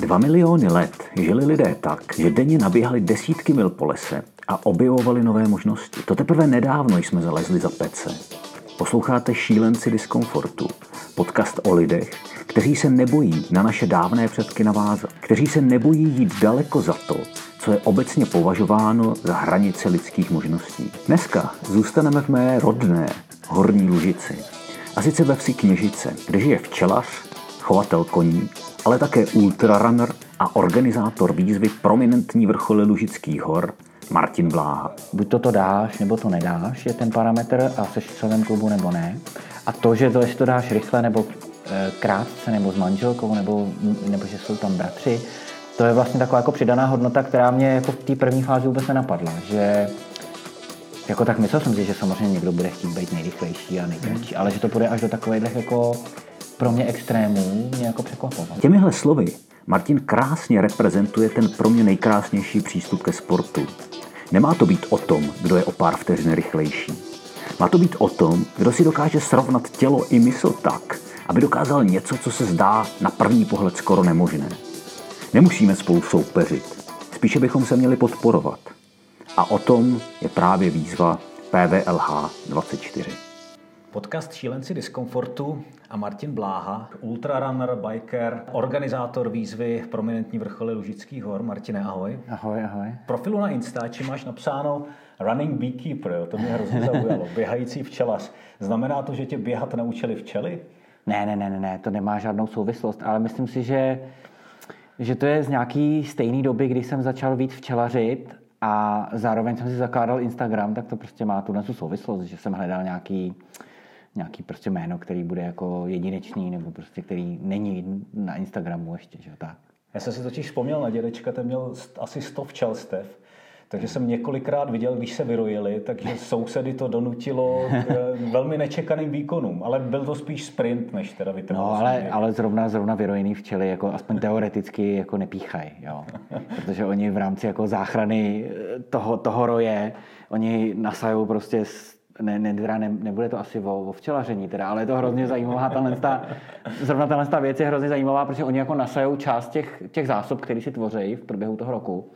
Dva miliony let žili lidé tak, že denně nabíhali desítky mil po lese a objevovali nové možnosti. To teprve nedávno jsme zalezli za pece. Posloucháte Šílenci diskomfortu, podcast o lidech, kteří se nebojí na naše dávné předky navázat, kteří se nebojí jít daleko za to, co je obecně považováno za hranice lidských možností. Dneska zůstaneme v mé rodné Horní Lužici. A sice ve vsi Kněžice, kde žije včelař, chovatel koní, ale také ultrarunner a organizátor výzvy Prominentní vrcholy Lužických hor Martin Bláha. Buď to to dáš, nebo to nedáš, je ten parametr a jsi členem klubu nebo ne. A to, že to, to dáš rychle nebo e, krátce, nebo s manželkou, nebo, nebo že jsou tam bratři, to je vlastně taková jako přidaná hodnota, která mě jako v té první fázi vůbec nenapadla, že jako tak myslel jsem si, že samozřejmě někdo bude chtít být nejrychlejší a nejkratší, ale že to bude až do takových jako pro mě extrémů mě jako překvapovat. Těmihle slovy Martin krásně reprezentuje ten pro mě nejkrásnější přístup ke sportu. Nemá to být o tom, kdo je o pár vteřin rychlejší. Má to být o tom, kdo si dokáže srovnat tělo i mysl tak, aby dokázal něco, co se zdá na první pohled skoro nemožné. Nemusíme spolu soupeřit, spíše bychom se měli podporovat. A o tom je právě výzva PVLH 24. Podcast Šílenci diskomfortu a Martin Bláha, ultrarunner, biker, organizátor výzvy Prominentní vrcholy Lužických hor. Martine, ahoj. Ahoj, ahoj. V profilu na Instači máš napsáno Running Beekeeper, jo, to mě hrozně zaujalo, běhající včelař. Znamená to, že tě běhat naučili včely? Ne, ne, ne, ne, to nemá žádnou souvislost, ale myslím si, že, že to je z nějaký stejný doby, kdy jsem začal víc včelařit a zároveň jsem si zakládal Instagram, tak to prostě má tu souvislost, že jsem hledal nějaký nějaký prostě jméno, který bude jako jedinečný, nebo prostě který není na Instagramu ještě, že tak. Já jsem si totiž vzpomněl na dědečka, ten měl asi 100 včelstev, takže jsem několikrát viděl, když se vyrojili, takže sousedy to donutilo k velmi nečekaným výkonům, ale byl to spíš sprint, než teda vytrvalost. No, ale, ale zrovna, zrovna vyrojený včely jako aspoň teoreticky jako nepíchají, jo. Protože oni v rámci jako záchrany eh, toho, toho roje, oni nasajou prostě ne, ne, teda ne, nebude to asi o, o včelaření, teda, ale je to hrozně zajímavá, ta, zrovna tahle ta věc je hrozně zajímavá, protože oni jako nasajou část těch, těch zásob, které si tvoří v průběhu toho roku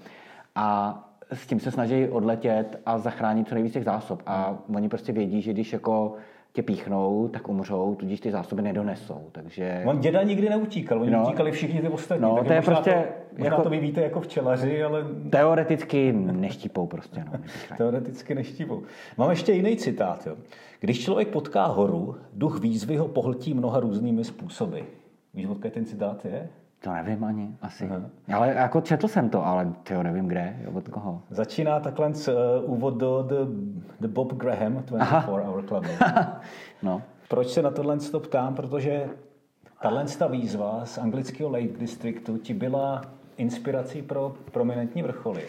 a s tím se snaží odletět a zachránit co nejvíc těch zásob. A oni prostě vědí, že když jako tě píchnou, tak umřou, tudíž ty zásoby nedonesou. Takže... On děda nikdy neutíkal, oni no, utíkali všichni ty ostatní. No, to je prostě... To, možná jako, to vy víte jako včelaři, ale... Teoreticky neštípou prostě. No, teoreticky neštípou. Mám ještě jiný citát. Jo. Když člověk potká horu, duch výzvy ho pohltí mnoha různými způsoby. Víš, odkud ten citát je? To nevím ani, asi. Aha. Ale jako četl jsem to, ale tyjo, nevím kde, od koho. Začíná takhle z uh, úvod do the, the Bob Graham 24 Aha. Hour Club. no. Proč se na tohle to ptám? Protože tahle výzva z anglického Lake Districtu ti byla inspirací pro prominentní vrcholy.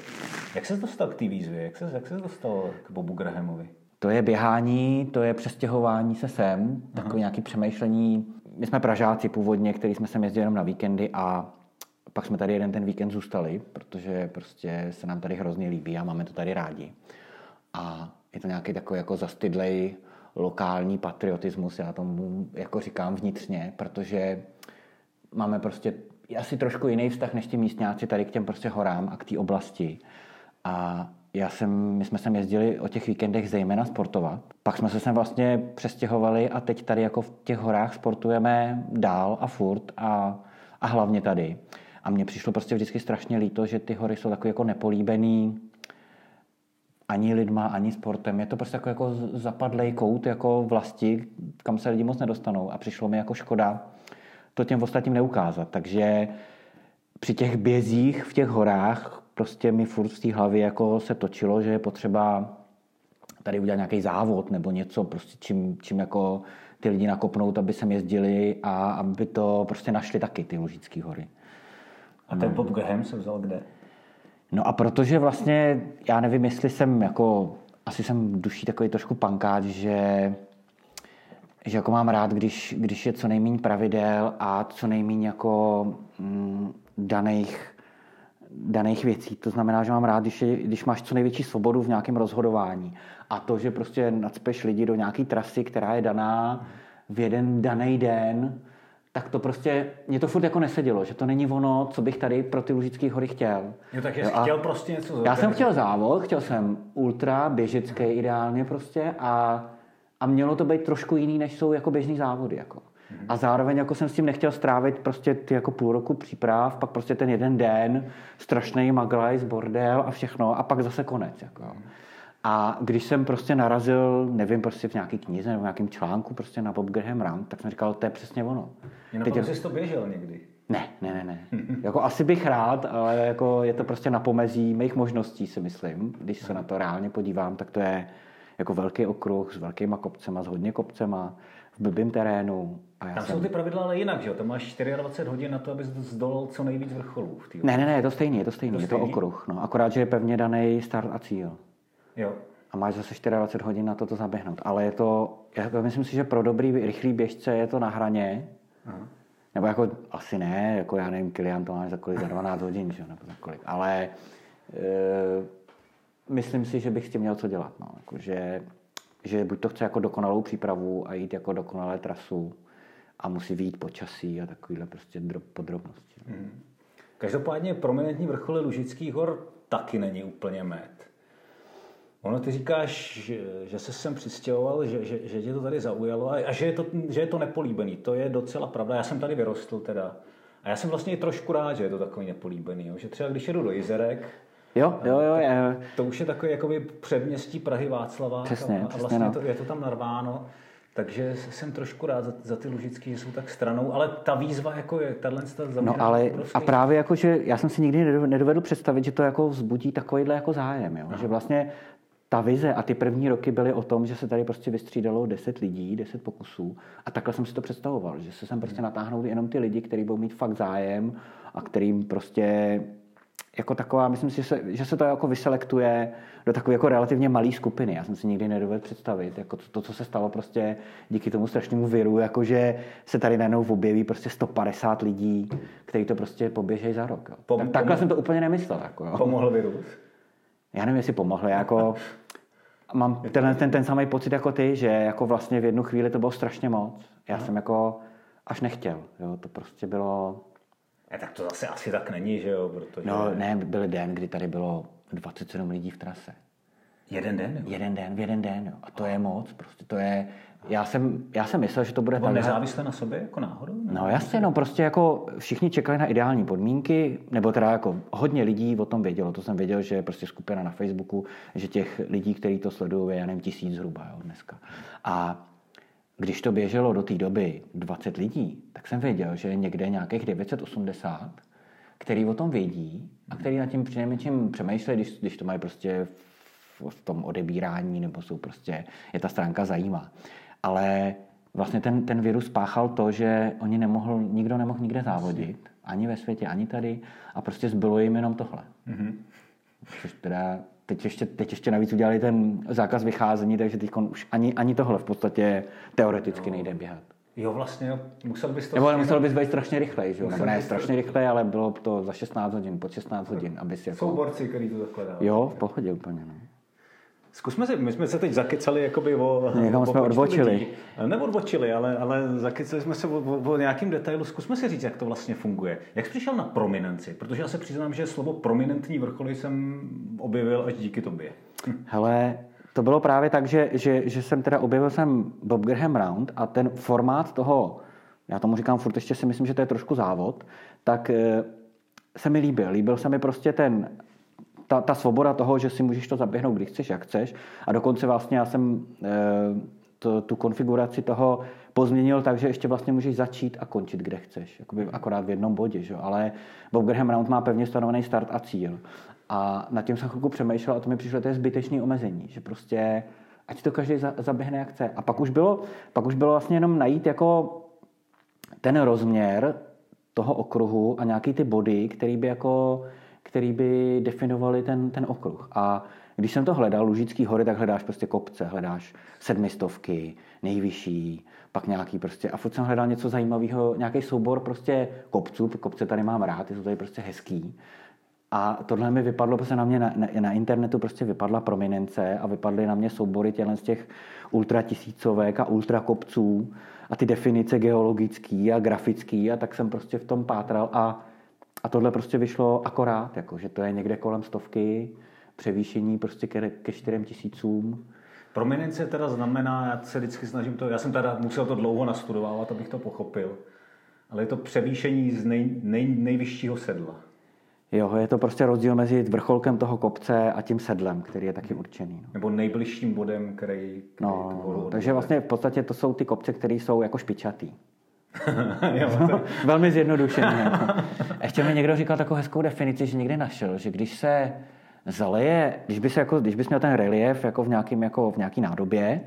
Jak se dostal k té výzvě? Jak se, jak se dostal k Bobu Grahamovi? To je běhání, to je přestěhování se sem, takové nějaké přemýšlení my jsme Pražáci původně, který jsme sem jezdili jenom na víkendy a pak jsme tady jeden ten víkend zůstali, protože prostě se nám tady hrozně líbí a máme to tady rádi. A je to nějaký takový jako zastydlej lokální patriotismus, já tomu jako říkám vnitřně, protože máme prostě asi trošku jiný vztah než ti místňáci tady k těm prostě horám a k té oblasti. A já jsem, my jsme sem jezdili o těch víkendech zejména sportovat. Pak jsme se sem vlastně přestěhovali a teď tady jako v těch horách sportujeme dál a furt a, a hlavně tady. A mně přišlo prostě vždycky strašně líto, že ty hory jsou takový jako nepolíbený ani lidma, ani sportem. Je to prostě jako, jako zapadlej kout jako vlasti, kam se lidi moc nedostanou. A přišlo mi jako škoda to těm ostatním neukázat. Takže při těch bězích v těch horách prostě mi furt v té hlavě jako se točilo, že je potřeba tady udělat nějaký závod nebo něco, prostě čím, čím jako ty lidi nakopnout, aby sem jezdili a aby to prostě našli taky ty Lužické hory. A ten Bob Graham se vzal kde? No a protože vlastně, já nevím, jestli jsem jako, asi jsem duší takový trošku pankáč, že že jako mám rád, když, když je co nejméně pravidel a co nejméně jako mm, daných daných věcí. To znamená, že mám rád, když, je, když máš co největší svobodu v nějakém rozhodování. A to, že prostě nadspeš lidi do nějaké trasy, která je daná v jeden daný den, tak to prostě, mě to furt jako nesedělo, že to není ono, co bych tady pro ty Lužické hory chtěl. Jo, takže jsi chtěl prostě něco Já jsem chtěl závod, chtěl jsem ultra, běžecký ideálně prostě a, a mělo to být trošku jiný, než jsou jako běžný závody. Jako. A zároveň jako jsem s tím nechtěl strávit prostě ty jako půl roku příprav, pak prostě ten jeden den, strašný maglajs, bordel a všechno a pak zase konec. Jako. A když jsem prostě narazil, nevím, prostě v nějaký knize nebo v nějakém článku prostě na Bob Graham Run, tak jsem říkal, to je přesně ono. Jenom Teď jsi to běžel někdy? Ne, ne, ne, ne. jako asi bych rád, ale jako je to prostě na pomezí mých možností, si myslím. Když se na to reálně podívám, tak to je jako velký okruh s velkýma kopcema, s hodně kopcema, v blbým terénu. A já Tam jsem... jsou ty pravidla ale jinak, že jo? Tam máš 24 hodin na to, abys zdolal co nejvíc vrcholů. V ne, ne, ne, je to stejný, je to stejný, to je to okruh. No, akorát, že je pevně daný start a cíl. Jo. A máš zase 24 hodin na to to zaběhnout. Ale je to, já myslím si, že pro dobrý, rychlý běžce je to na hraně. Aha. Nebo jako asi ne, jako já nevím, Kilian to máš za kolik, za 12 hodin, že? nebo za kolik. Ale e, myslím si, že bych s tím měl co dělat. No. Jako, že, že buď to chce jako dokonalou přípravu a jít jako dokonalé trasu a musí výjít počasí a takovýhle prostě podrobnosti. Hmm. Každopádně prominentní vrcholy Lužických hor taky není úplně met. Ono ty říkáš, že, že se sem přistěhoval, že, že, že tě to tady zaujalo a, a že, je to, že je to nepolíbený. To je docela pravda. Já jsem tady vyrostl teda. A já jsem vlastně i trošku rád, že je to takový nepolíbený. Jo? Že třeba když jedu do Jizerek, Jo, jo, jo. Je. To už je takový jakoby předměstí Prahy Václava. Přesně, a, a vlastně no. to, je to tam narváno. Takže jsem trošku rád za, za ty lužický, že jsou tak stranou, ale ta výzva jako je, tahle ta No ale a právě jako, že já jsem si nikdy nedovedl představit, že to jako vzbudí takovýhle jako zájem, jo? že vlastně ta vize a ty první roky byly o tom, že se tady prostě vystřídalo 10 lidí, 10 pokusů a takhle jsem si to představoval, že se sem prostě natáhnou jenom ty lidi, kteří budou mít fakt zájem a kterým prostě jako taková, myslím si, že se, že se to jako vyselektuje do takové jako relativně malé skupiny. Já jsem si nikdy nedovedl představit, jako to, to, co se stalo prostě díky tomu strašnému viru, jakože se tady najednou objeví prostě 150 lidí, kteří to prostě poběžejí za rok. Jo. Pom- Takhle pom- jsem to úplně nemyslel. Jako, jo. Pomohl virus? Já nevím, jestli pomohl. Jako, mám ten, ten, ten samý pocit jako ty, že jako vlastně v jednu chvíli to bylo strašně moc. Já no. jsem jako až nechtěl. Jo, to prostě bylo... A tak to zase asi tak není, že jo? Protože... No ne, byl den, kdy tady bylo 27 lidí v trase. Jeden den? Jo? Jeden den, v jeden den. Jo. A to je moc. Prostě to je, já jsem, já jsem myslel, že to bude... Bylo nezávisle na sobě, jako náhodou? No jasně, no prostě jako všichni čekali na ideální podmínky, nebo teda jako hodně lidí o tom vědělo. To jsem věděl, že je prostě skupina na Facebooku, že těch lidí, kteří to sledují, je, já nevím, tisíc zhruba jo, dneska. A když to běželo do té doby 20 lidí, tak jsem věděl, že je někde nějakých 980, který o tom vědí a který nad tím přinejmenším přemýšlí, když, když to mají prostě v, v tom odebírání nebo jsou prostě, je ta stránka zajímá ale vlastně ten, ten virus páchal to, že oni nemohl, nikdo nemohl nikde závodit, ani ve světě, ani tady a prostě zbylo jim jenom tohle. Mm-hmm. Což teda teď ještě, teď ještě navíc udělali ten zákaz vycházení, takže teď už ani, ani tohle v podstatě teoreticky nejde běhat. Jo, vlastně, jo. musel bys to... Nebo musel bys být strašně rychlej, že jo? Nebo ne, strašně rychlej, ale bylo to za 16 hodin, pod 16 hodin, aby si jako... Jsou borci, kteří to dávali. Jo, v pohodě úplně, no. Zkusme si, my jsme se teď zakecali jakoby o... Někam o jsme odbočili. Lidí. Neodbočili, ale, ale zakecali jsme se o, o, o, nějakým detailu. Zkusme si říct, jak to vlastně funguje. Jak jsi přišel na prominenci? Protože já se přiznám, že slovo prominentní vrcholy jsem objevil až díky tobě. Hm. Hele, to bylo právě tak, že, že, že jsem teda objevil jsem Bob Graham Round a ten formát toho, já tomu říkám furt ještě si myslím, že to je trošku závod, tak eh, se mi líbil. Líbil se mi prostě ten ta, ta svoboda toho, že si můžeš to zaběhnout, kdy chceš, jak chceš. A dokonce vlastně já jsem e, to, tu konfiguraci toho pozměnil tak, že ještě vlastně můžeš začít a končit, kde chceš. Jakoby akorát v jednom bodě. Že? Ale Bob Graham Round má pevně stanovený start a cíl. A nad tím jsem chvilku přemýšlel a to mi přišlo, to je zbytečné omezení. Že prostě ať to každý zaběhne, jak chce. A pak už bylo, pak už bylo vlastně jenom najít jako ten rozměr toho okruhu a nějaký ty body, který by jako který by definovali ten, ten okruh. A když jsem to hledal, Lužický hory, tak hledáš prostě kopce, hledáš sedmistovky, nejvyšší, pak nějaký prostě, a furt jsem hledal něco zajímavého, nějaký soubor prostě kopců, kopce tady mám rád, jsou tady prostě hezký. A tohle mi vypadlo prostě na mě, na, na, na internetu prostě vypadla prominence a vypadly na mě soubory tělen z těch ultratisícovek a ultrakopců a ty definice geologický a grafický a tak jsem prostě v tom pátral a, a tohle prostě vyšlo akorát, jako, že to je někde kolem stovky, převýšení prostě ke, ke čtyřem tisícům. Prominence teda znamená, já se vždycky snažím to, já jsem teda musel to dlouho nastudovávat, abych to pochopil, ale je to převýšení z nej, nej, nejvyššího sedla. Jo, je to prostě rozdíl mezi vrcholkem toho kopce a tím sedlem, který je taky určený. No. Nebo nejbližším bodem, který, který no, horu Takže vlastně v podstatě to jsou ty kopce, které jsou jako špičatý. Velmi zjednodušeně. Ještě mi někdo říkal takovou hezkou definici, že někdy našel, že když se zaleje, když bys, jako, když bys měl ten relief jako v, nějakým, jako v nějaký nádobě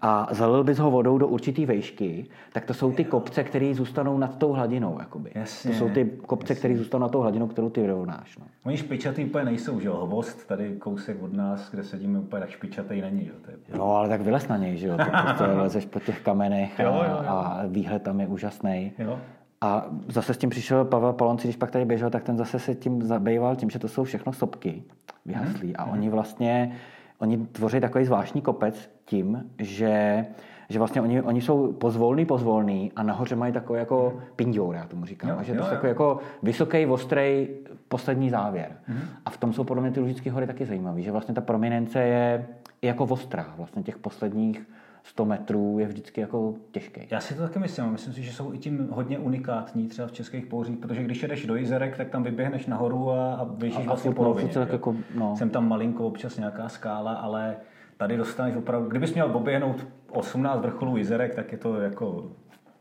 a zalil bys ho vodou do určitý vejšky, tak to jsou ty kopce, které zůstanou nad tou hladinou. Jakoby. Jasně, to jsou ty kopce, které zůstanou nad tou hladinou, kterou ty vyrovnáš. No. Oni špičatý úplně nejsou, že jo? Hvost tady kousek od nás, kde sedíme, úplně tak špičatý není, jo? To je... No, ale tak vylez na něj, že jo? To prostě lezeš po těch kamenech a, jo, jo, jo. a výhled tam je úžasný. Jo. A zase s tím přišel Pavel Polonci, když pak tady běžel, tak ten zase se tím zabýval tím, že to jsou všechno sopky vyhaslí. Hmm. A oni vlastně, oni tvoří takový zvláštní kopec tím, že že vlastně oni, oni jsou pozvolný, pozvolný a nahoře mají takový jako hmm. pindour, já tomu říkám. Jo, a že jo, to je takový jako vysoký, ostrý poslední závěr. Hmm. A v tom jsou podle mě ty Lužické hory taky zajímavé, že vlastně ta prominence je jako ostrá, vlastně těch posledních 100 metrů je vždycky jako těžký. Já si to taky myslím. Myslím si, že jsou i tím hodně unikátní třeba v českých pouřích, protože když jedeš do Jizerek, tak tam vyběhneš nahoru a, a běžíš vlastně po rovině. Jako, no. Jsem tam malinko občas nějaká skála, ale tady dostaneš opravdu, kdybys měl oběhnout 18 vrcholů Jizerek, tak je to jako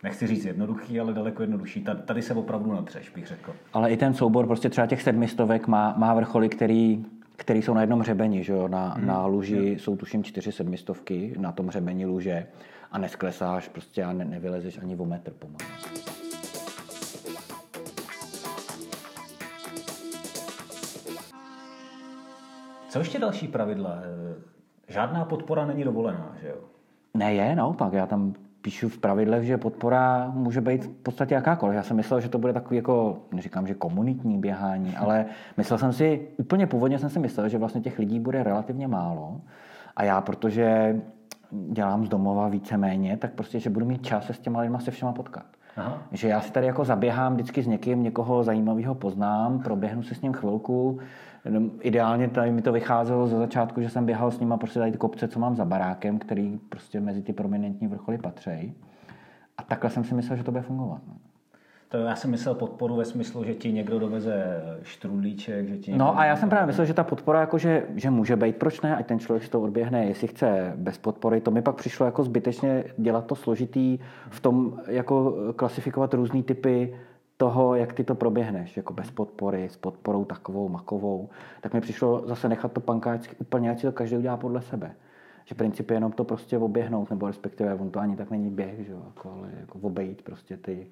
nechci říct jednoduchý, ale daleko jednodušší. Tady se opravdu natřeš, bych řekl. Ale i ten soubor prostě třeba těch sedmistovek má, má vrcholy, který který jsou na jednom hřebeni, že jo? Na, hmm. na luži hmm. jsou tuším čtyři sedmistovky na tom hřebeni luže a nesklesáš prostě a ne, nevylezeš ani o metr pomalu. Co ještě další pravidla? Žádná podpora není dovolená, že jo? Ne, je, naopak. Já tam píšu v pravidlech, že podpora může být v podstatě jakákoliv. Já jsem myslel, že to bude takový jako, neříkám, že komunitní běhání, ale myslel jsem si, úplně původně jsem si myslel, že vlastně těch lidí bude relativně málo a já, protože dělám z domova víceméně, tak prostě, že budu mít čas se s těma lidma se všema potkat. Aha. Že já si tady jako zaběhám vždycky s někým, někoho zajímavého poznám, proběhnu si s ním chvilku, Ideálně tady mi to vycházelo ze začátku, že jsem běhal s nima prostě tady ty kopce, co mám za barákem, který prostě mezi ty prominentní vrcholy patří. A takhle jsem si myslel, že to bude fungovat. No. To já jsem myslel podporu ve smyslu, že ti někdo doveze štrudlíček, že ti No a já jsem právě myslel, že ta podpora jako, že, že může být, proč ne, ať ten člověk si to odběhne, jestli chce bez podpory. To mi pak přišlo jako zbytečně dělat to složitý v tom, jako klasifikovat různé typy toho, jak ty to proběhneš, jako bez podpory, s podporou takovou, makovou, tak mi přišlo zase nechat to pankáčky úplně, ať si to každý udělá podle sebe. Že princip je jenom to prostě oběhnout, nebo respektive on to ani tak není běh, že jo, jako, ale jako obejít prostě ty,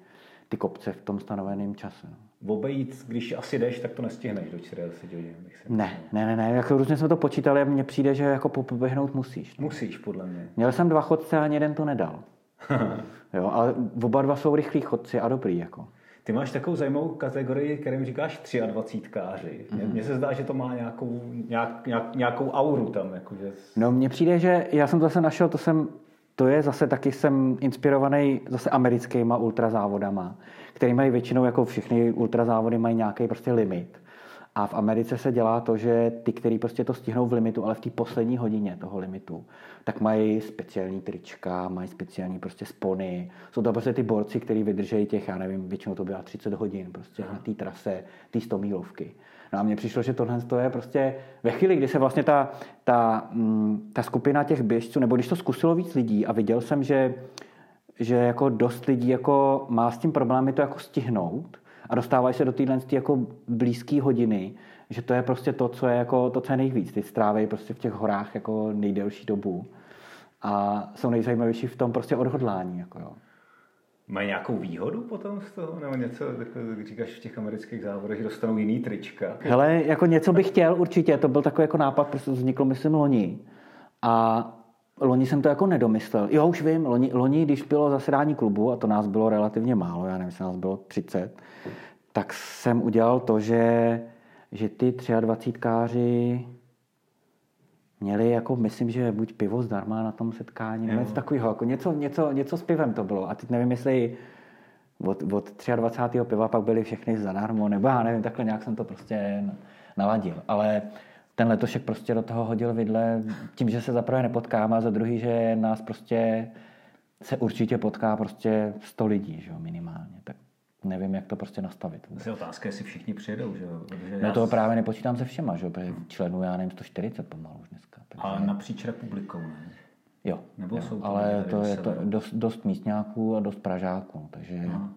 ty kopce v tom stanoveném čase. No. Obejít, když asi jdeš, tak to nestihneš do 40 hodin. Ne, ne, ne, ne, jako různě jsme to počítali a mně přijde, že jako poběhnout musíš. No. Musíš, podle mě. Měl jsem dva chodce a ani jeden to nedal. jo, ale oba dva jsou rychlí chodci a dobrý, jako. Ty máš takovou zajímavou kategorii, kterým říkáš 23 káři. Mm-hmm. Mně se zdá, že to má nějakou, nějak, nějak, nějakou auru tam. Jakože... No mně přijde, že já jsem zase našel, to jsem to je zase taky jsem inspirovaný zase americkýma ultrazávodama, který mají většinou, jako všechny ultrazávody, mají nějaký prostě limit. A v Americe se dělá to, že ty, kteří prostě to stihnou v limitu, ale v té poslední hodině toho limitu, tak mají speciální trička, mají speciální prostě spony. Jsou to prostě ty borci, kteří vydrží těch, já nevím, většinou to byla 30 hodin prostě na té trase, té 100 mílovky. No a mně přišlo, že tohle je prostě ve chvíli, kdy se vlastně ta, ta, mm, ta skupina těch běžců, nebo když to zkusilo víc lidí a viděl jsem, že, že jako dost lidí jako má s tím problémy to jako stihnout, a dostávají se do téhle jako blízké hodiny, že to je prostě to, co je jako to, co je nejvíc. Ty strávejí prostě v těch horách jako nejdelší dobu a jsou nejzajímavější v tom prostě odhodlání. Jako jo. Mají nějakou výhodu potom z toho? Nebo něco, jak říkáš v těch amerických závodech, že dostanou jiný trička? Hele, jako něco bych chtěl určitě, to byl takový jako nápad, prostě vzniklo myslím loni. A loni jsem to jako nedomyslel. Jo, už vím, loni, loni, když bylo zasedání klubu, a to nás bylo relativně málo, já nevím, jestli nás bylo 30, tak jsem udělal to, že že ty 23káři měli jako, myslím, že buď pivo zdarma na tom setkání, nebo něco takového, jako něco, něco, něco s pivem to bylo. A teď nevím, jestli od, od 23. piva pak byly všechny zadarmo, nebo já nevím, takhle nějak jsem to prostě naladil. Ale ten letošek prostě do toho hodil vidle tím, že se zaprvé nepotkáme a za druhý, že nás prostě se určitě potká prostě 100 lidí, že jo, minimálně. Tak nevím, jak to prostě nastavit. To je otázka, jestli všichni přijedou, že jo? No já... to právě nepočítám se všema, že jo, protože členů já nevím 140 pomalu už dneska. Takže... Ale napříč republikou, ne? Jo, Nebo jo jsou to ale to je to dost, dost místňáků a dost pražáků, takže no.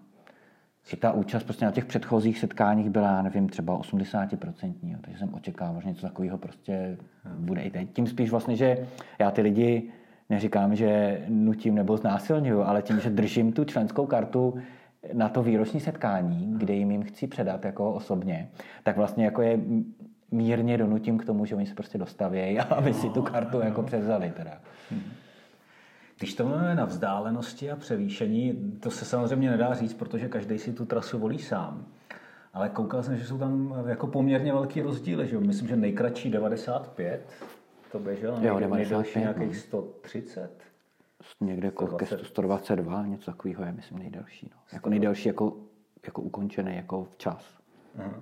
I ta účast prostě na těch předchozích setkáních byla, já nevím, třeba 80%, takže jsem očekával, že něco takového prostě no. bude i teď. Tím spíš vlastně, že já ty lidi neříkám, že nutím nebo znásilňuju, ale tím, že držím tu členskou kartu, na to výroční setkání, kde jim jim chci předat jako osobně, tak vlastně jako je mírně donutím k tomu, že oni se prostě dostavějí a aby si tu kartu jako převzali teda. Když to máme na vzdálenosti a převýšení, to se samozřejmě nedá říct, protože každý si tu trasu volí sám. Ale koukal jsem, že jsou tam jako poměrně velký rozdíly. Že? Myslím, že nejkratší 95 to běžel, jo, 95, nějakých 130. No někde 120. 122, něco takového je, myslím, nejdelší. No. Jako nejdelší jako, jako ukončený, jako včas. Aha.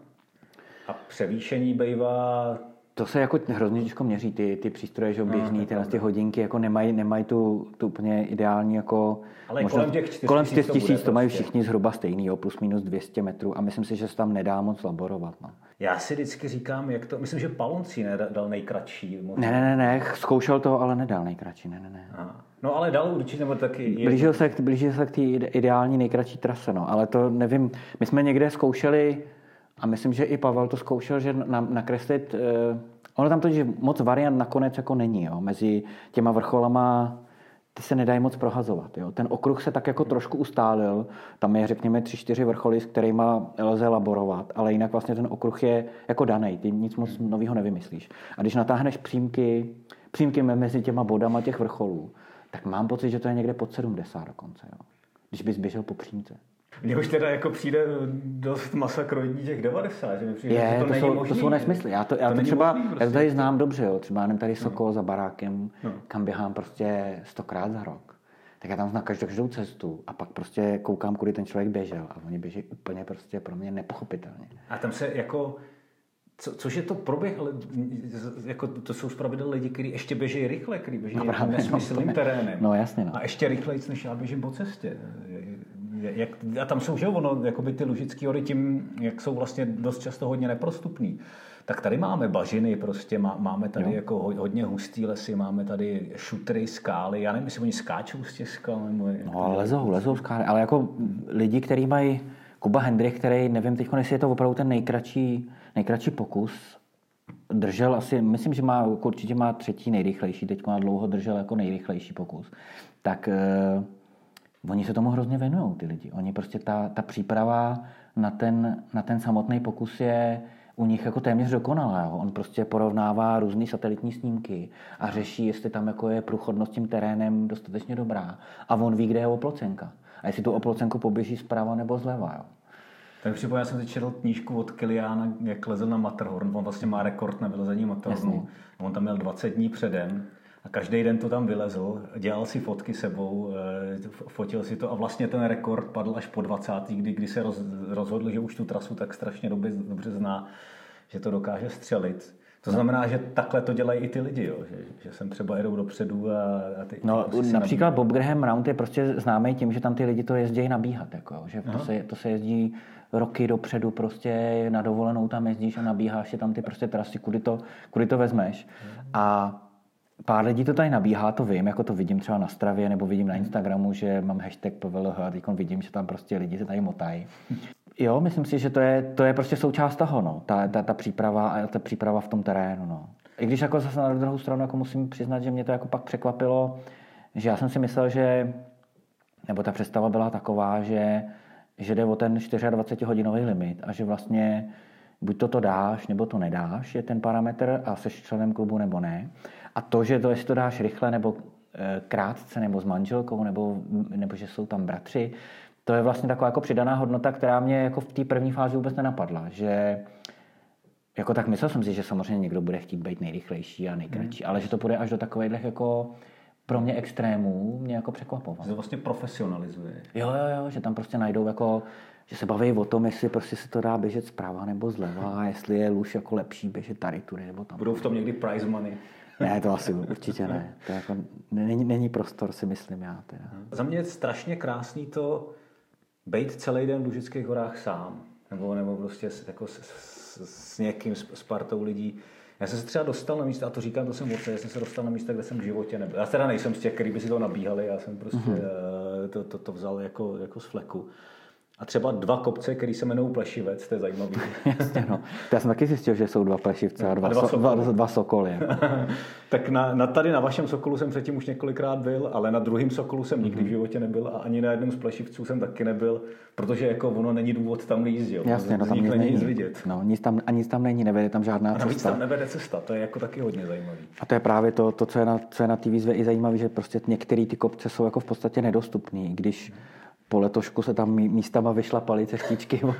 A převýšení bývá to se jako hrozně těžko měří, ty, ty přístroje, že běžný, no, ty, ty hodinky jako nemají, nemají tu, tu úplně ideální jako... Ale možnost, kolem těch 4 kolem 4 tisíc to mají prostě. všichni zhruba stejný, jo, plus minus 200 metrů a myslím si, že se tam nedá moc laborovat. No. Já si vždycky říkám, jak to, myslím, že Palonci dal nejkratší. Možná. Ne, ne, ne, ne, zkoušel to, ale nedal nejkratší, ne, ne, ne. Aha. No ale dal určitě, nebo taky... Je... Blížil se, blížil se k té ideální nejkratší trase, no, ale to nevím, my jsme někde zkoušeli, a myslím, že i Pavel to zkoušel, že na, nakreslit, eh, ono tam totiž moc variant nakonec jako není, jo, mezi těma vrcholama ty se nedají moc prohazovat. Jo. Ten okruh se tak jako trošku ustálil, tam je řekněme tři, čtyři vrcholy, s kterými lze laborovat, ale jinak vlastně ten okruh je jako daný, ty nic moc nového nevymyslíš. A když natáhneš přímky, přímky mezi těma bodama těch vrcholů, tak mám pocit, že to je někde pod 70 dokonce, jo. když bys běžel po přímce. Mně už teda jako přijde dost masakroidní těch 90, že mi přijde, je, že to, to, jsou, možný, to jsou nesmysly. Já to, já to, to třeba, možný, prostě. já to tady znám dobře, jo. třeba nevím, tady Sokol no. za barákem, no. kam běhám prostě stokrát za rok. Tak já tam znám každou, každou cestu a pak prostě koukám, kudy ten člověk běžel a oni běží úplně prostě pro mě nepochopitelně. A tam se jako co, což je to proběh, jako to jsou zpravidel lidi, kteří ještě běží rychle, kteří běží no, právě, nesmyslným no, terénem. No jasně. No. A ještě rychleji, než já běžím po cestě. Jak, a tam jsou, že ono, jakoby ty lužické hory tím, jak jsou vlastně dost často hodně neprostupný, tak tady máme bažiny, prostě má, máme tady jo. jako hodně hustý lesy, máme tady šutry, skály, já nevím, jestli oni skáčou z těch skal. Nebo no, ale lezou, lezou skály, ale jako lidi, kteří mají Kuba Hendrich, který, nevím teď, jestli je to opravdu ten nejkratší, nejkratší pokus, držel asi, myslím, že má, určitě má třetí nejrychlejší, teď má dlouho držel jako nejrychlejší pokus, tak eh, oni se tomu hrozně věnují, ty lidi. Oni prostě ta, ta příprava na ten, na ten samotný pokus je u nich jako téměř dokonalá. Jo. On prostě porovnává různé satelitní snímky a řeší, jestli tam jako je průchodnost tím terénem dostatečně dobrá. A on ví, kde je oplocenka. A jestli tu oplocenku poběží zprava nebo zleva. Jo. Tak připomněl jsem si četl knížku od Kiliána, jak lezl na Matterhorn. On vlastně má rekord na vylezení Matterhornu. On tam měl 20 dní předem a každý den to tam vylezl, dělal si fotky sebou, eh, fotil si to a vlastně ten rekord padl až po 20. kdy, kdy se roz, rozhodl, že už tu trasu tak strašně dobře, dobře zná, že to dokáže střelit. To znamená, že takhle to dělají i ty lidi, jo? Že, že sem třeba jedou dopředu a, a ty, No ty například nabíhají. Bob Graham Round je prostě známý tím, že tam ty lidi to jezdí nabíhat, jako, že to se, to se jezdí roky dopředu prostě na dovolenou tam jezdíš a nabíháš si tam ty prostě trasy, kudy to, kudy to vezmeš. A pár lidí to tady nabíhá, to vím, jako to vidím třeba na Stravě nebo vidím na Instagramu, že mám hashtag PVLH a teď vidím, že tam prostě lidi se tady motají. Jo, myslím si, že to je, to je prostě součást toho, no. ta, ta, ta příprava a ta příprava v tom terénu. No. I když jako zase na druhou stranu jako musím přiznat, že mě to jako pak překvapilo, že já jsem si myslel, že nebo ta představa byla taková, že, že jde o ten 24-hodinový limit a že vlastně buď to to dáš, nebo to nedáš, je ten parametr a seš členem klubu nebo ne. A to, že to, jestli to dáš rychle nebo eh, krátce, nebo s manželkou, nebo, nebo že jsou tam bratři, to je vlastně taková jako přidaná hodnota, která mě jako v té první fázi vůbec nenapadla, že Jako tak myslel jsem si, že samozřejmě někdo bude chtít být nejrychlejší a nejkratší, hmm. ale že to bude až do takových jako pro mě extrémů mě jako překvapovalo. To vlastně profesionalizuje. Jo, jo, jo, že tam prostě najdou jako, že se baví o tom, jestli prostě se to dá běžet zprava nebo zleva a jestli je lůž jako lepší běžet tady tudy nebo tam. Budou v tom někdy prize money. Ne, to asi určitě ne. To jako není, není prostor, si myslím já. Teda. Za mě je strašně krásný to být celý den v Lužických horách sám. Nebo, nebo prostě jako s, s, s někým, s, s partou lidí. Já jsem se třeba dostal na místa, a to říkám, to jsem moc, já jsem se dostal na místa, kde jsem v životě nebyl. Já teda nejsem z těch, kteří by si to nabíhali, já jsem prostě mm-hmm. to, to, to vzal jako, jako z fleku a třeba dva kopce, který se jmenují Plešivec, to je zajímavý. Jasně, no. Já jsem taky zjistil, že jsou dva Plešivce a dva, a dva, so, dva, dva Sokoly. tak na, na, tady na vašem Sokolu jsem předtím už několikrát byl, ale na druhém Sokolu jsem nikdy mm-hmm. v životě nebyl a ani na jednom z Plešivců jsem taky nebyl, protože jako ono není důvod tam líst, jo. Jasně, no, tam nic není nic vidět. No, nic tam, a nic tam není, nevede tam žádná a cesta. tam nevede cesta, to je jako taky hodně zajímavý. A to je právě to, to co, je na, co je na té výzvě i zajímavé, že prostě některé ty kopce jsou jako v podstatě nedostupné, když mm po letošku se tam místama vyšlapaly cestičky od,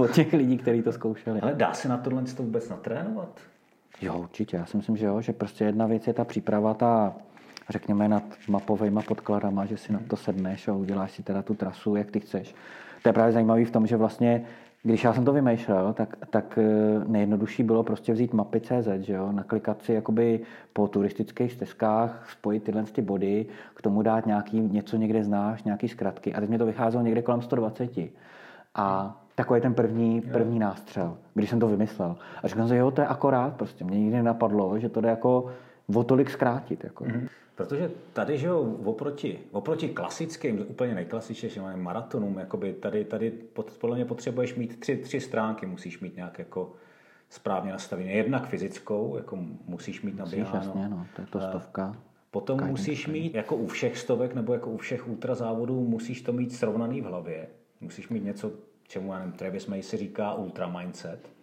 od těch lidí, kteří to zkoušeli. Ale dá se na tohle to vůbec natrénovat? Jo, určitě. Já si myslím, že jo, že prostě jedna věc je ta příprava, ta řekněme nad mapovými podkladama, že si na to sedneš a uděláš si teda tu trasu, jak ty chceš. To je právě zajímavé v tom, že vlastně když já jsem to vymýšlel, tak, tak eh, nejjednodušší bylo prostě vzít mapy CZ, že jo? naklikat si jakoby po turistických stezkách, spojit tyhle ty body, k tomu dát nějaký, něco někde znáš, nějaký zkratky. A teď mě to vycházelo někde kolem 120. A takový ten první, první nástřel, když jsem to vymyslel. A řekl jsem si, jo, to je akorát, prostě mě nikdy nenapadlo, že to jde jako o tolik zkrátit. Jako. Mm-hmm. Protože tady, že jo, oproti, oproti klasickým, úplně nejklasičnějším maratonům, jakoby tady, tady podle mě potřebuješ mít tři, tři stránky, musíš mít nějak jako správně nastavené. Jednak fyzickou, jako musíš mít naběháno. Jasně, no, to je to stovka. Potom Kajný musíš mít, jako u všech stovek nebo jako u všech ultrazávodů, musíš to mít srovnaný v hlavě. Musíš mít něco, čemu, já nevím, Travis May si říká ultra mindset.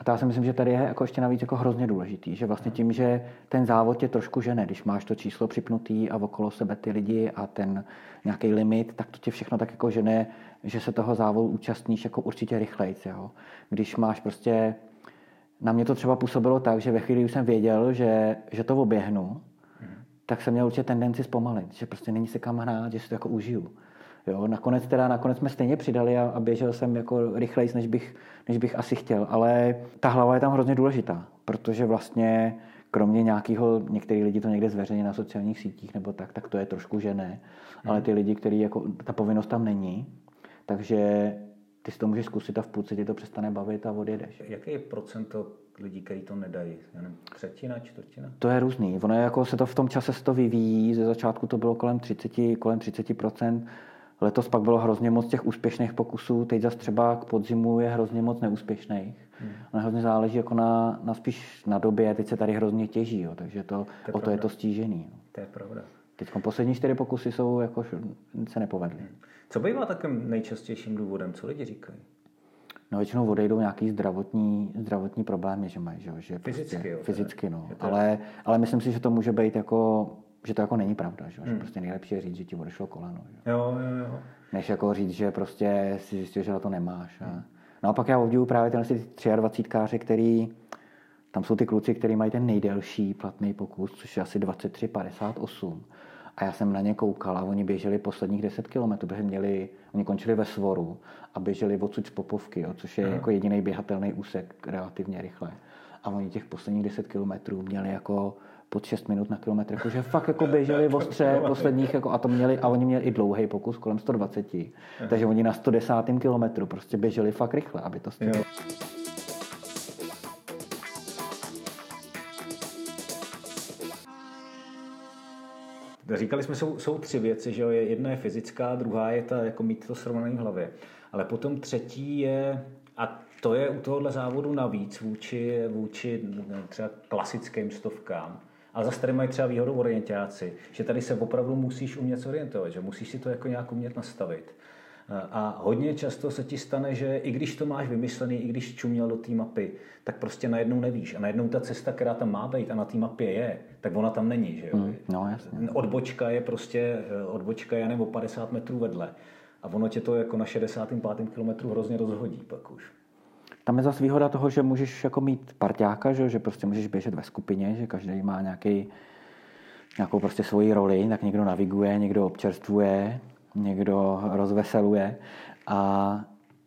A to já si myslím, že tady je jako ještě navíc jako hrozně důležitý, že vlastně tím, že ten závod tě trošku žene, když máš to číslo připnutý a okolo sebe ty lidi a ten nějaký limit, tak to tě všechno tak jako žene, že se toho závodu účastníš jako určitě rychlejc. Jo? Když máš prostě, na mě to třeba působilo tak, že ve chvíli, kdy jsem věděl, že, že to oběhnu, tak jsem měl určitě tendenci zpomalit, že prostě není se kam hrát, že si to jako užiju. Jo, nakonec teda, nakonec jsme stejně přidali a, a běžel jsem jako rychlejc, než bych, než bych asi chtěl, ale ta hlava je tam hrozně důležitá, protože vlastně kromě nějakého, některý lidi to někde zveřejní na sociálních sítích nebo tak, tak to je trošku že ne, ale hmm. ty lidi, který jako, ta povinnost tam není, takže ty si to můžeš zkusit a v půlce ti to přestane bavit a odjedeš. Jaký je procento lidí, kteří to nedají? Já nevím, třetina, čtvrtina? To je různý. Ono je jako se to v tom čase se to vyvíjí. Ze začátku to bylo kolem 30, kolem 30%. Letos pak bylo hrozně moc těch úspěšných pokusů, teď zase třeba k podzimu je hrozně moc neúspěšných. Hmm. Ono hrozně záleží jako na, na spíš na době, teď se tady hrozně těží, jo, takže to, to o pravda. to je to stížený. Jo. To je pravda. Teď poslední čtyři pokusy jsou jako se nepovedly. Hmm. Co bývá takovým nejčastějším důvodem, co lidi říkají? No většinou odejdou nějaký zdravotní, zdravotní problémy, že mají, že, že fyzicky, prostě, jo, fyzicky no. Ale, ale myslím si, že to může být jako že to jako není pravda, že, hmm. že prostě nejlepší je říct, že ti odešlo koleno. Že? Jo, jo, jo. Než jako říct, že prostě si zjistil, že na to nemáš. A... Hmm. No a pak já obdivuju právě tyhle ty 23 káře, který tam jsou ty kluci, kteří mají ten nejdelší platný pokus, což je asi 23,58. A já jsem na ně koukal a oni běželi posledních 10 kilometrů, protože měli, oni končili ve svoru a běželi odsud z Popovky, jo, což je hmm. jako jediný běhatelný úsek relativně rychle. A oni těch posledních 10 kilometrů měli jako pod 6 minut na kilometr, jakože fakt jako běželi ostře posledních, jako, a to měli, a oni měli i dlouhý pokus, kolem 120, takže oni na 110. kilometru prostě běželi fakt rychle, aby to stihli. Říkali jsme, jsou, jsou tři věci, že jo? Jedna je fyzická, druhá je ta, jako mít to srovnané v hlavě. Ale potom třetí je, a to je u tohohle závodu navíc vůči, vůči třeba klasickým stovkám, ale zase tady mají třeba výhodu orientáci, že tady se opravdu musíš umět orientovat, že musíš si to jako nějak umět nastavit. A hodně často se ti stane, že i když to máš vymyslený, i když čuměl do té mapy, tak prostě najednou nevíš. A najednou ta cesta, která tam má být a na té mapě je, tak ona tam není. Že jo? Mm, no, jasně. Odbočka je prostě, odbočka je nebo 50 metrů vedle. A ono tě to jako na 65. kilometru hrozně rozhodí pak už. Tam je zase výhoda toho, že můžeš jako mít parťáka, že, že prostě můžeš běžet ve skupině, že každý má nějaký, nějakou prostě svoji roli, tak někdo naviguje, někdo občerstvuje, někdo rozveseluje. A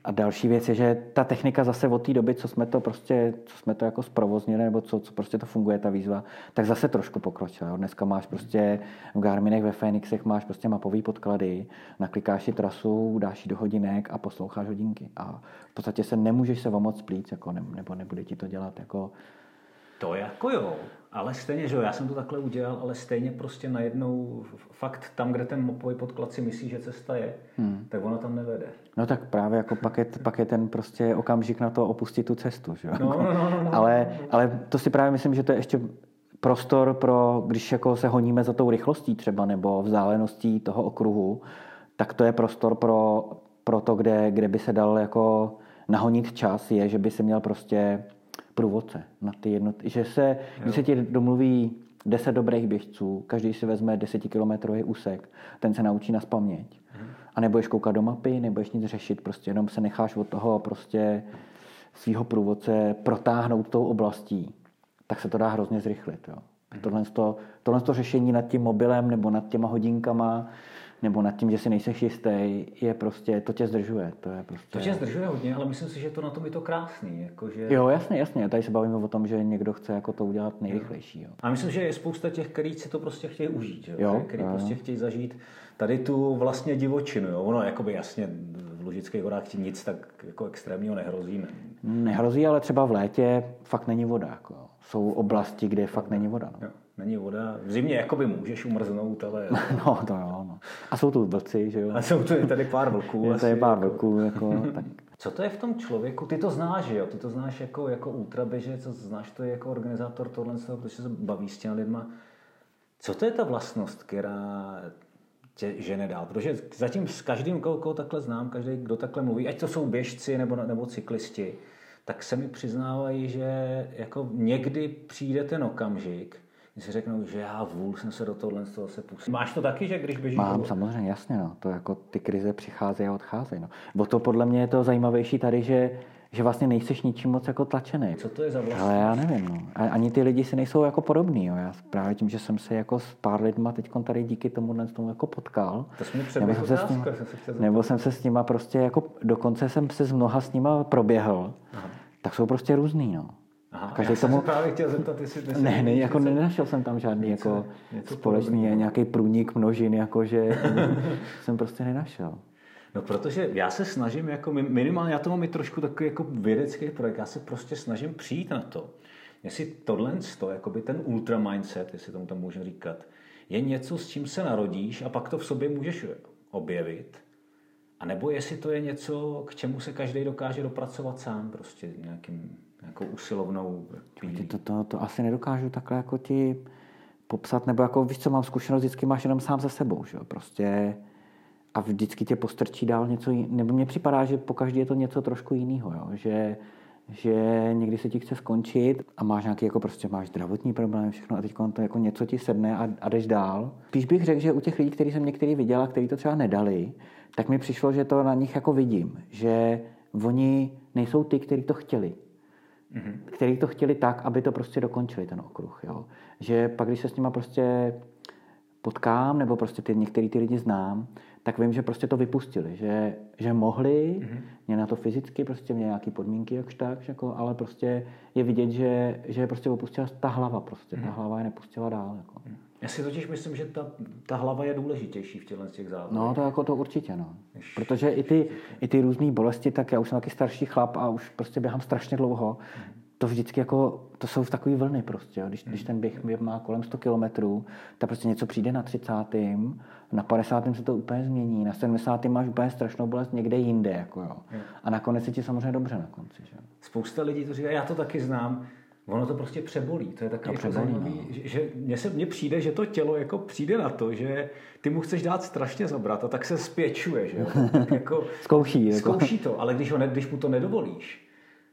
a další věc je, že ta technika zase od té doby, co jsme to prostě, co jsme to jako zprovoznili, nebo co, co prostě to funguje, ta výzva, tak zase trošku pokročila. Dneska máš prostě v Garminech, ve Fenixech máš prostě mapový podklady, naklikáš si trasu, dáš ji do hodinek a posloucháš hodinky. A v podstatě se nemůžeš se moc plít, jako ne, nebo nebude ti to dělat jako to jako jo, ale stejně, že jo, já jsem to takhle udělal, ale stejně prostě najednou fakt tam, kde ten mopový podklad si myslí, že cesta je, hmm. tak ono tam nevede. No tak právě jako pak je, pak je ten prostě okamžik na to opustit tu cestu, že jo. No, no, no, no, no. ale, ale to si právě myslím, že to je ještě prostor pro, když jako se honíme za tou rychlostí třeba nebo vzdáleností toho okruhu, tak to je prostor pro, pro to, kde, kde by se dal jako nahonit čas, je, že by se měl prostě průvodce na ty jednoty. Že se, když se ti domluví 10 dobrých běžců, každý si vezme 10 kilometrový úsek, ten se naučí na spaměť. Hmm. A nebudeš koukat do mapy, nebudeš nic řešit, prostě jenom se necháš od toho prostě svého průvodce protáhnout tou oblastí, tak se to dá hrozně zrychlit. Jo. Hmm. Tohle, to, tohle to řešení nad tím mobilem nebo nad těma hodinkama nebo nad tím, že si nejseš jistý, je prostě, to tě zdržuje. To, je prostě... to tě zdržuje hodně, ale myslím si, že to na tom je to krásný. Jako, že... Jo, jasně, jasně. Tady se bavíme o tom, že někdo chce jako to udělat nejrychlejší. Jo. A myslím, že je spousta těch, kteří si to prostě chtějí užít. Jo? Jo, který jo. prostě chtějí zažít tady tu vlastně divočinu. Jo? Ono jakoby jasně v Lužických horách ti nic tak jako extrémního nehrozí. Ne? Nehrozí, ale třeba v létě fakt není voda. Jako. Jsou oblasti, kde fakt není voda. No. Jo není voda. V zimě jakoby můžeš umrznout, ale... No, to jo. No. A jsou tu vlci, že jo? A jsou tu tady pár vlků. Je tady pár jako... vlků, jako, tak... Co to je v tom člověku? Ty to znáš, jo? Ty to znáš jako, jako ultraběžec, znáš to jako organizátor tohle, protože se baví s těmi lidma. Co to je ta vlastnost, která tě žene dál? Protože zatím s každým, koho takhle znám, každý, kdo takhle mluví, ať to jsou běžci nebo, nebo cyklisti, tak se mi přiznávají, že jako někdy přijde ten okamžik, si řeknou, že já vůl jsem se do tohle z toho se pustil. Máš to taky, že když běžíš? Mám, samozřejmě, jasně. No. To jako ty krize přicházejí a odcházejí. No. O to podle mě je to zajímavější tady, že že vlastně nejseš ničím moc jako tlačený. Co to je za vlastnost? Ale já nevím, no. Ani ty lidi si nejsou jako podobný, jo. Já právě tím, že jsem se jako s pár lidma teď tady díky tomu tomu jako potkal. To jsme nebo jsem, se s nima, se nebo jsem se s nima prostě jako, dokonce jsem se s mnoha s nima proběhl, Aha. tak jsou prostě různý, no. Aha, každý já tomu... jsem právě chtěl zeptat, jestli... jestli ne, ne, jako nenašel jsem tam žádný něco, jako něco společný, podobný. nějaký průnik množin, jakože jsem prostě nenašel. No protože já se snažím, jako minimálně, já to mám i trošku takový jako vědecký projekt, já se prostě snažím přijít na to, jestli tohle, jako by ten ultra mindset, jestli tomu tam můžu říkat, je něco, s čím se narodíš a pak to v sobě můžeš objevit, a nebo jestli to je něco, k čemu se každý dokáže dopracovat sám, prostě nějakým jako usilovnou pílí. To, to, to asi nedokážu takhle jako ti popsat, nebo jako víš, co mám zkušenost, vždycky máš jenom sám se sebou, že jo? prostě a vždycky tě postrčí dál něco jiného. Nebo mně připadá, že po každý je to něco trošku jiného, jo? že že někdy se ti chce skončit a máš nějaký, jako prostě máš zdravotní problém, všechno a teď to jako něco ti sedne a, a jdeš dál. Spíš bych řekl, že u těch lidí, kteří jsem některý viděl a kteří to třeba nedali, tak mi přišlo, že to na nich jako vidím, že oni nejsou ty, kteří to chtěli mm-hmm. který to chtěli tak, aby to prostě dokončili ten okruh. Jo. Že pak, když se s nima prostě potkám, nebo prostě ty, některý ty lidi znám, tak vím, že prostě to vypustili, že, že mohli, mm-hmm. mě na to fyzicky, prostě mě nějaké podmínky jakž tak, jako, ale prostě je vidět, že, že je prostě opustila ta hlava, prostě mm-hmm. ta hlava je nepustila dál. Jako. Mm. Já si totiž myslím, že ta, ta hlava je důležitější v těchto těch závodech. No to jako to určitě, no. Protože i ty, i ty různé bolesti, tak já už jsem taky starší chlap a už prostě běhám strašně dlouho. Mm to vždycky jako, to jsou v takové vlny prostě, jo. Když, když ten běh má kolem 100 kilometrů, tak prostě něco přijde na 30. na 50. se to úplně změní, na 70. máš úplně strašnou bolest někde jinde, jako jo. A nakonec se ti samozřejmě dobře na konci, že? Spousta lidí to říká, já to taky znám, Ono to prostě přebolí. To je taky jako zajímavý, no. že, mně, se, mně přijde, že to tělo jako přijde na to, že ty mu chceš dát strašně zabrat a tak se spěčuje, že? Tak jako, zkouší. Jako. Zkouší to, ale když, ho ne, když mu to nedovolíš,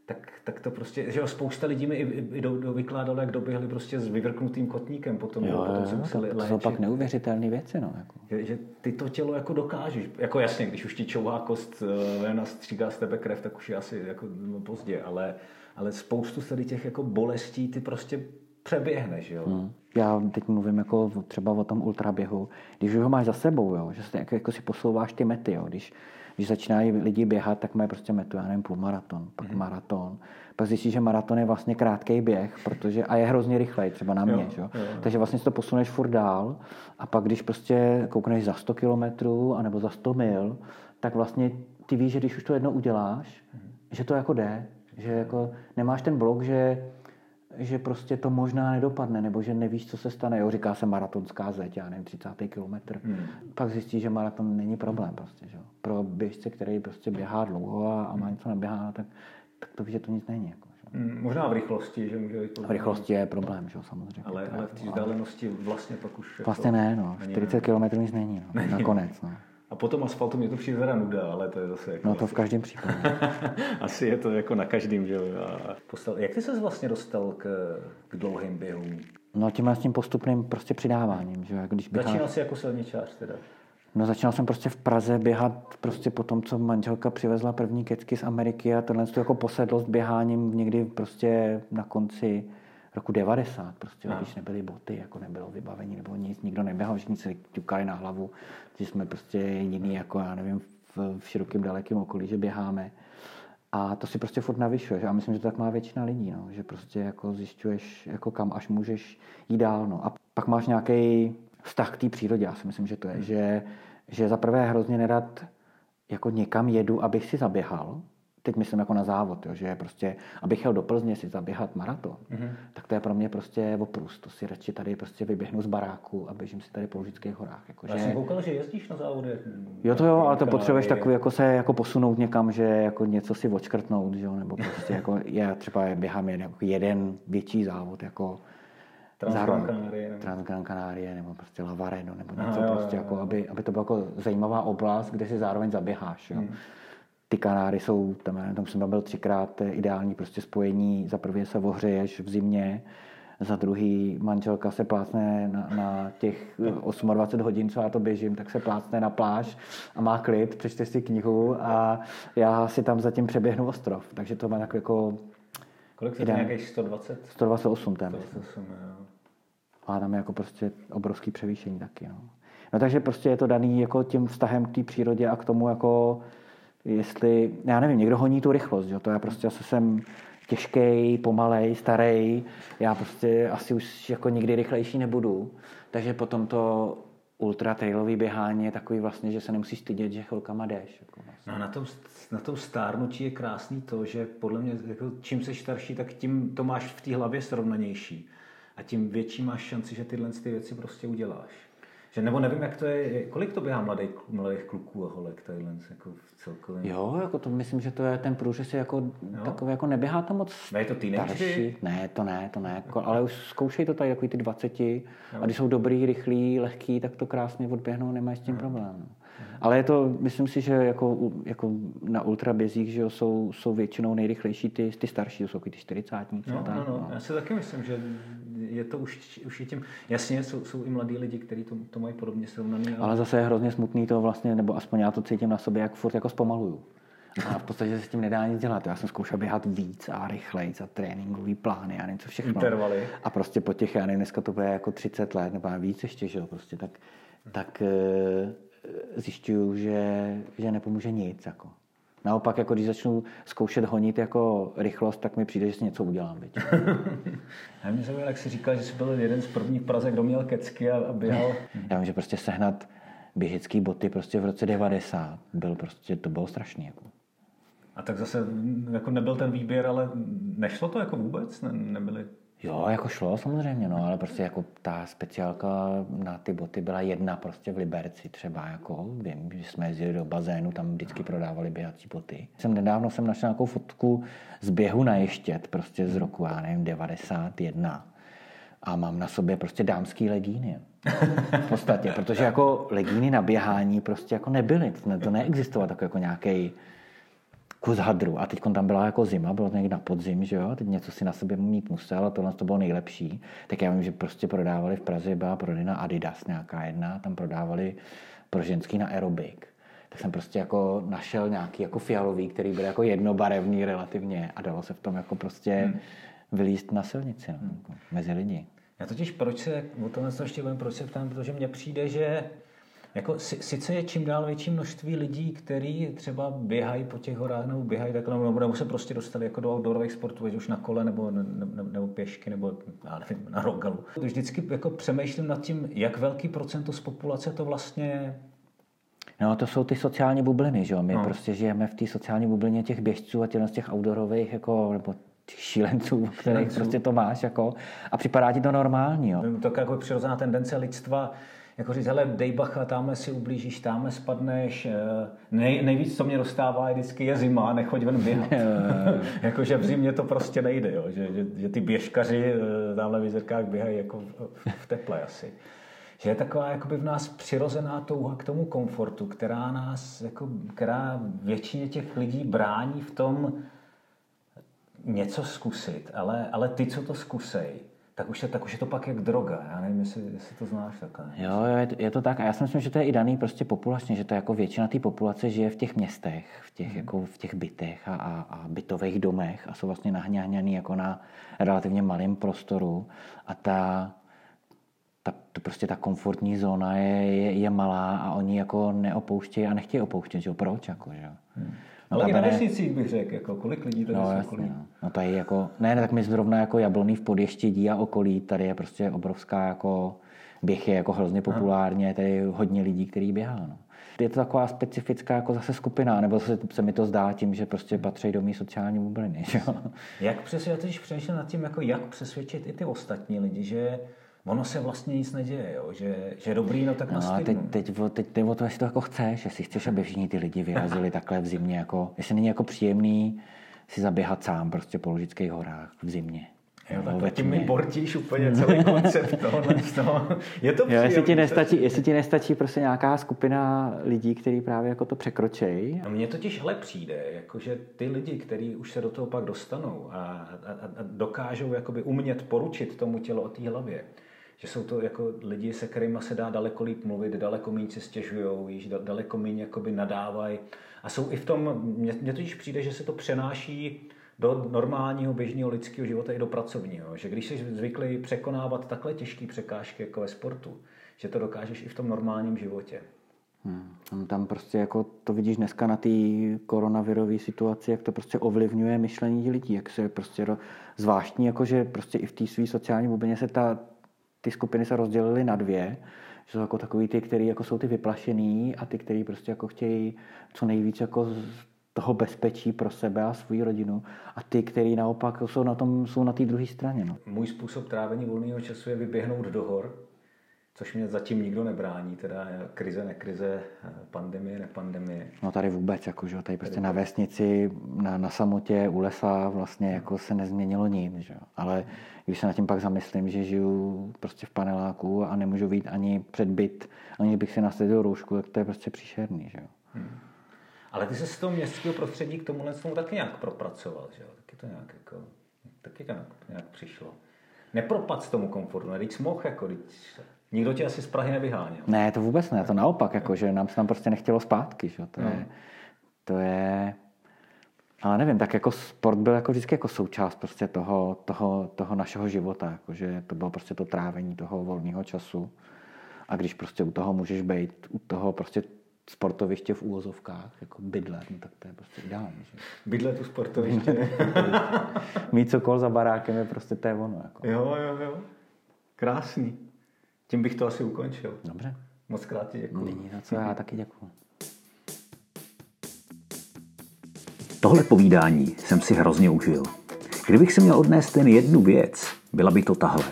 tak, tak to prostě, že jo, spousta lidí mi i, i do, do vykládalo, jak doběhli prostě s vyvrknutým kotníkem potom, Jo, potom se museli to, to jsou pak neuvěřitelné věci. No, jako. Že, že ty to tělo jako dokážeš. Jako jasně, když už ti čouhá kost, eh, vena stříká z tebe krev, tak už je asi jako pozdě, ale, ale spoustu tady těch jako bolestí ty prostě přeběhneš, jo. Hmm. Já teď mluvím jako třeba o tom ultraběhu. Když už ho máš za sebou, jo, že se, jako, jako si posouváš ty mety, jo, když, když začínají lidi běhat, tak mají prostě metu, já nevím, půlmaraton, pak maraton. Pak zjistíš, že maraton je vlastně krátký běh, protože, a je hrozně rychlej, třeba na mě, Jo, jo, jo. Takže vlastně si to posuneš furt dál a pak když prostě koukneš za 100 kilometrů anebo za 100 mil, tak vlastně ty víš, že když už to jednou uděláš, že to jako jde, že jako nemáš ten blok, že že prostě to možná nedopadne, nebo že nevíš, co se stane. Jo, říká se maratonská zeď, já nevím, 30. kilometr. Hmm. Pak zjistíš, že maraton není problém prostě, že? jo. Pro běžce, který prostě běhá dlouho a, a má něco naběhá, tak, tak to víš, že to nic není. Jako, že? Mm, Možná v rychlosti, že může být V rychlosti je problém, že jo, samozřejmě. Ale, ale v té vzdálenosti vlastně pak už... jako Vlastně ne, no. není 40 km nic není, no. Nakonec, no. A potom asfaltu mě to přijde teda nuda, ale to je zase jako... No to v každém případě. Asi je to jako na každém, že jo. A postal... Jak ty se vlastně dostal k, k dlouhým běhům? No tímhle s tím postupným prostě přidáváním, že jo, když běháš. Začínal jsi jako silničář teda. No začínal jsem prostě v Praze běhat prostě po tom, co manželka přivezla první kecky z Ameriky a tohle jako posedlost běháním někdy prostě na konci roku 90, prostě, Aha. když nebyly boty, jako nebylo vybavení nebo nic, nikdo neběhal, všichni se ťukali na hlavu, že jsme prostě jediný, jako já nevím, v, v širokém dalekém okolí, že běháme. A to si prostě furt navyšuješ. Já myslím, že to tak má většina lidí, no. že prostě jako zjišťuješ, jako kam až můžeš jít dál. No. A pak máš nějaký vztah k té přírodě, já si myslím, že to je, že, že za prvé hrozně nerad jako někam jedu, abych si zaběhal, teď myslím jako na závod, jo, že prostě, abych jel do Plzně si zaběhat maraton, mm-hmm. tak to je pro mě prostě oprus. To si radši tady prostě vyběhnu z baráku a běžím si tady po Lužických horách. Jako, Já že... jsem koukal, že jezdíš na závody. Jo to jo, ale to potřebuješ takový jako se jako posunout někam, že jako něco si odškrtnout, že jo, nebo prostě jako já třeba běhám jeden, jako jeden větší závod, jako Transgran nebo- Transgran Canaria, nebo prostě Lavaredo, nebo Aha, něco jo, prostě, jo, jako, jo. aby, aby to byla jako zajímavá oblast, kde si zároveň zaběháš, Hmm. Ty Kanáry jsou, tam, já tam jsem tam byl třikrát, to je ideální prostě spojení, za prvé se ohřeješ v zimě, za druhý manželka se plácne na, na těch 28 hodin, co já to běžím, tak se plácne na pláž a má klid, přečte si knihu a já si tam zatím přeběhnu ostrov. Takže to má tak jako Kolik Ideálně. nějakých 120? 128 tam. 128, jo. A tam je jako prostě obrovský převýšení taky. No. no takže prostě je to daný jako tím vztahem k té přírodě a k tomu jako jestli, já nevím, někdo honí tu rychlost, že? to já prostě asi jsem těžký, pomalej, starý, já prostě asi už jako nikdy rychlejší nebudu, takže potom to ultra trailový běhání je takový vlastně, že se nemusíš stydět, že chvilkama jdeš. Jako vlastně. No na tom, na tom stárnutí je krásný to, že podle mě jako čím jsi starší, tak tím to máš v té hlavě srovnanější. A tím větší máš šanci, že tyhle ty věci prostě uděláš. Že, nebo nevím, jak to je, kolik to běhá mladých, mladých kluků a holek tadyhle, jako v celkovém. Jo, jako to myslím, že to je ten průřez jako takový, jako neběhá to moc Ne, je to starší. Ne, to ne, to ne, jako, ale už zkoušej to tady, takový ty 20 a když jsou dobrý, rychlí, lehký, tak to krásně odběhnou, nemají s tím problém. No. Ale je to, myslím si, že jako, jako na ultrabězích, že jo, jsou, jsou většinou nejrychlejší ty, ty starší, jsou ty 40 No, no, no, já si taky myslím, že je to už, už je tím, jasně, jsou, jsou i mladí lidi, kteří to, to mají podobně srovnaný, ale Ale zase je hrozně smutný to vlastně, nebo aspoň já to cítím na sobě, jak furt jako zpomaluju. A v podstatě se s tím nedá nic dělat. Já jsem zkoušel běhat víc a rychleji za tréninkový plány a něco všechno. Intervaly. A prostě po těch, já nevím, dneska to bude jako 30 let, nebo víc ještě, že jo, prostě, tak, tak eh, zjišťuju, že, že nepomůže nic, jako. Naopak, jako když začnu zkoušet honit jako rychlost, tak mi přijde, že si něco udělám. Viď? Já mě zajímalo, jak jsi říkal, že jsi byl jeden z prvních v Praze, kdo měl kecky a, a běhal. Já vím, že prostě sehnat běžecký boty prostě v roce 90 byl prostě, to bylo strašný. Jako. A tak zase jako nebyl ten výběr, ale nešlo to jako vůbec? Ne, nebyly Jo, jako šlo samozřejmě, no, ale prostě jako ta speciálka na ty boty byla jedna prostě v Liberci třeba, jako vím, že jsme jezdili do bazénu, tam vždycky prodávali běhací boty. Jsem nedávno jsem našel nějakou fotku z běhu na ještět, prostě z roku, já nevím, 91. A mám na sobě prostě dámský legíny. V podstatě, protože jako legíny na běhání prostě jako nebyly. To, ne, to neexistovalo tak jako nějaký kus hadru. A teď tam byla jako zima, bylo to někdy na podzim, že jo? Teď něco si na sobě mít musel a tohle to bylo nejlepší. Tak já vím, že prostě prodávali v Praze, byla prodejna Adidas nějaká jedna, tam prodávali pro ženský na aerobik. Tak jsem prostě jako našel nějaký jako fialový, který byl jako jednobarevný relativně a dalo se v tom jako prostě hmm. vylíst na silnici, no, jako mezi lidi. Já totiž proč se, o tomhle se ještě proč se ptám, protože mně přijde, že jako, sice je čím dál větší množství lidí, kteří třeba běhají po těch horách nebo běhají takhle, nebo, nebo se prostě dostali jako do outdoorových sportů, ať už na kole nebo, nebo, nebo pěšky nebo já nevím, na rogalu. Vždycky jako přemýšlím nad tím, jak velký procento z populace to vlastně. No, to jsou ty sociální bubliny, že jo? My no. prostě žijeme v té sociální bublině těch běžců a těch, těch outdoorových, jako, nebo těch šílenců, kterých prostě to máš, jako, a připadá ti to normální, jo? To jako přirozená tendence lidstva, jako říct, hele, dej bacha, tamhle si ublížíš, tamhle spadneš. Eh, nej, nejvíc, co mě dostává, je vždycky je zima, nechoď ven běhat. Jakože v zimě to prostě nejde, jo? Že, že, že ty běžkaři eh, tamhle v jezerkách běhají jako v, v teple asi. Že je taková jakoby v nás přirozená touha k tomu komfortu, která nás, jako, která většině těch lidí brání v tom něco zkusit, ale, ale ty, co to zkusej, tak už, je, tak už je to pak jak droga. Já nevím, jestli, jestli to znáš takhle. Jo, je, je to tak. A já si myslím, že to je i daný prostě populačně, že to jako většina té populace žije v těch městech, v těch, hmm. jako v těch bytech a, a, a bytových domech a jsou vlastně nahňáňaný jako na relativně malém prostoru. A ta, ta, to prostě ta komfortní zóna je, je, je malá a oni jako neopouštějí a nechtějí opouštět, že jo? Proč? Jako, že? Hmm. Ale i na vesnicích bych řekl, jako kolik lidí tady no, jasně, no. no. je jako, ne, ne, tak my zrovna jako Jabloný v Podještědí a okolí, tady je prostě obrovská jako běh je jako hrozně populárně, tady je hodně lidí, který běhá. No. Je to taková specifická jako zase skupina, nebo se, se mi to zdá tím, že prostě patří do mý sociální bubliny. Že? Jak přesvědčit, když přemýšlím nad tím, jako jak přesvědčit i ty ostatní lidi, že ono se vlastně nic neděje, jo? Že, že dobrý, no tak no, a teď, teď, teď jde o to, jestli to jako chceš, jestli chceš, aby všichni ty lidi vyrazili takhle v zimě, jako, jestli není jako příjemný si zaběhat sám prostě po Lužických horách v zimě. Jo, tak tím mi bortíš úplně celý koncept tohohle z toho. Je to jo, jestli, ti nestačí, jestli ti nestačí prostě nějaká skupina lidí, kteří právě jako to překročejí. No mně totiž hle přijde, jakože ty lidi, kteří už se do toho pak dostanou a, a, a dokážou jakoby umět poručit tomu tělo o té hlavě, že jsou to jako lidi, se kterými se dá daleko líp mluvit, daleko méně se stěžují, daleko méně nadávají. A jsou i v tom, mně, totiž přijde, že se to přenáší do normálního běžného lidského života i do pracovního. Že když jsi zvyklý překonávat takhle těžké překážky jako ve sportu, že to dokážeš i v tom normálním životě. Hmm. Tam prostě jako to vidíš dneska na té koronavirové situaci, jak to prostě ovlivňuje myšlení lidí, jak se prostě zvláštní, jako že prostě i v té své sociální bublině se ta, ty skupiny se rozdělily na dvě, že jsou jako takový ty, který jako jsou ty vyplašený a ty, který prostě jako chtějí co nejvíc jako toho bezpečí pro sebe a svou rodinu a ty, který naopak jsou na tom, jsou na té druhé straně. No. Můj způsob trávení volného času je vyběhnout do hor, což mě zatím nikdo nebrání, teda krize, nekrize, pandemie, nepandemie. No tady vůbec, jako, že tady prostě tady na vesnici, na, na samotě, u lesa vlastně jako se nezměnilo nic, že? ale když se nad tím pak zamyslím, že žiju prostě v paneláku a nemůžu být ani před byt, ani bych si nasadil roušku, tak to je prostě příšerný. Že? Hmm. Ale ty se z toho městského prostředí k tomuhle tomu taky nějak propracoval, že? Taky to nějak, jako, taky to nějak, nějak přišlo. Nepropad z tomu komfortu, ne? mohl, jako, teď, nikdo tě asi z Prahy nevyháněl. Ne, to vůbec ne, to naopak, jako, že nám se tam prostě nechtělo zpátky, že? To, no. je, to je, ale nevím, tak jako sport byl jako vždycky jako součást prostě toho, toho, toho našeho života, jako, že to bylo prostě to trávení toho volného času. A když prostě u toho můžeš být, u toho prostě sportoviště v úvozovkách, jako bydlet, no tak to je prostě ideální. Že? Bydlet u sportoviště. Mít cokol za barákem je prostě to je ono. Jako. Jo, jo, jo. Krásný. Tím bych to asi ukončil. Dobře. Moc krát ti děkuji. Není na co, já taky děkuji. Tohle povídání jsem si hrozně užil. Kdybych si měl odnést ten jednu věc, byla by to tahle.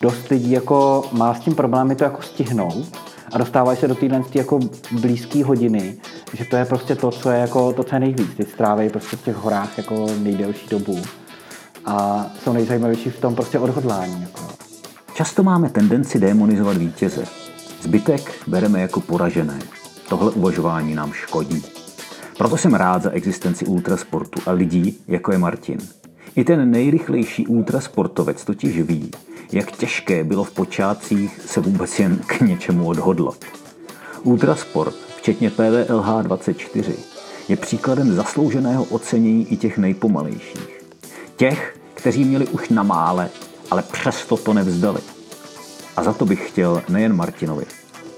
Dost lidí jako má s tím problémy to jako stihnout, a dostávají se do téhle jako blízké hodiny, že to je prostě to, co je, jako, to, co je nejvíc. Ty strávejí prostě v těch horách jako nejdelší dobu a jsou nejzajímavější v tom prostě odhodlání. Jako. Často máme tendenci demonizovat vítěze. Zbytek bereme jako poražené. Tohle uvažování nám škodí. Proto jsem rád za existenci ultrasportu a lidí, jako je Martin. I ten nejrychlejší ultrasportovec totiž ví, jak těžké bylo v počátcích se vůbec jen k něčemu odhodlat. Ultrasport, včetně PVLH 24, je příkladem zaslouženého ocenění i těch nejpomalejších. Těch, kteří měli už na mále, ale přesto to nevzdali. A za to bych chtěl nejen Martinovi,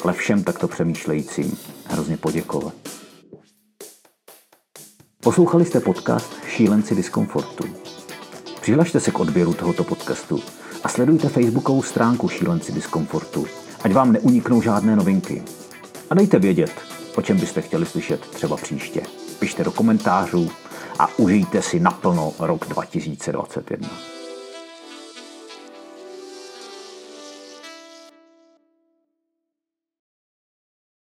ale všem takto přemýšlejícím hrozně poděkovat. Poslouchali jste podcast Šílenci diskomfortu. Přihlašte se k odběru tohoto podcastu a sledujte facebookovou stránku Šílenci diskomfortu, ať vám neuniknou žádné novinky. A dejte vědět, o čem byste chtěli slyšet třeba příště. Pište do komentářů a užijte si naplno rok 2021.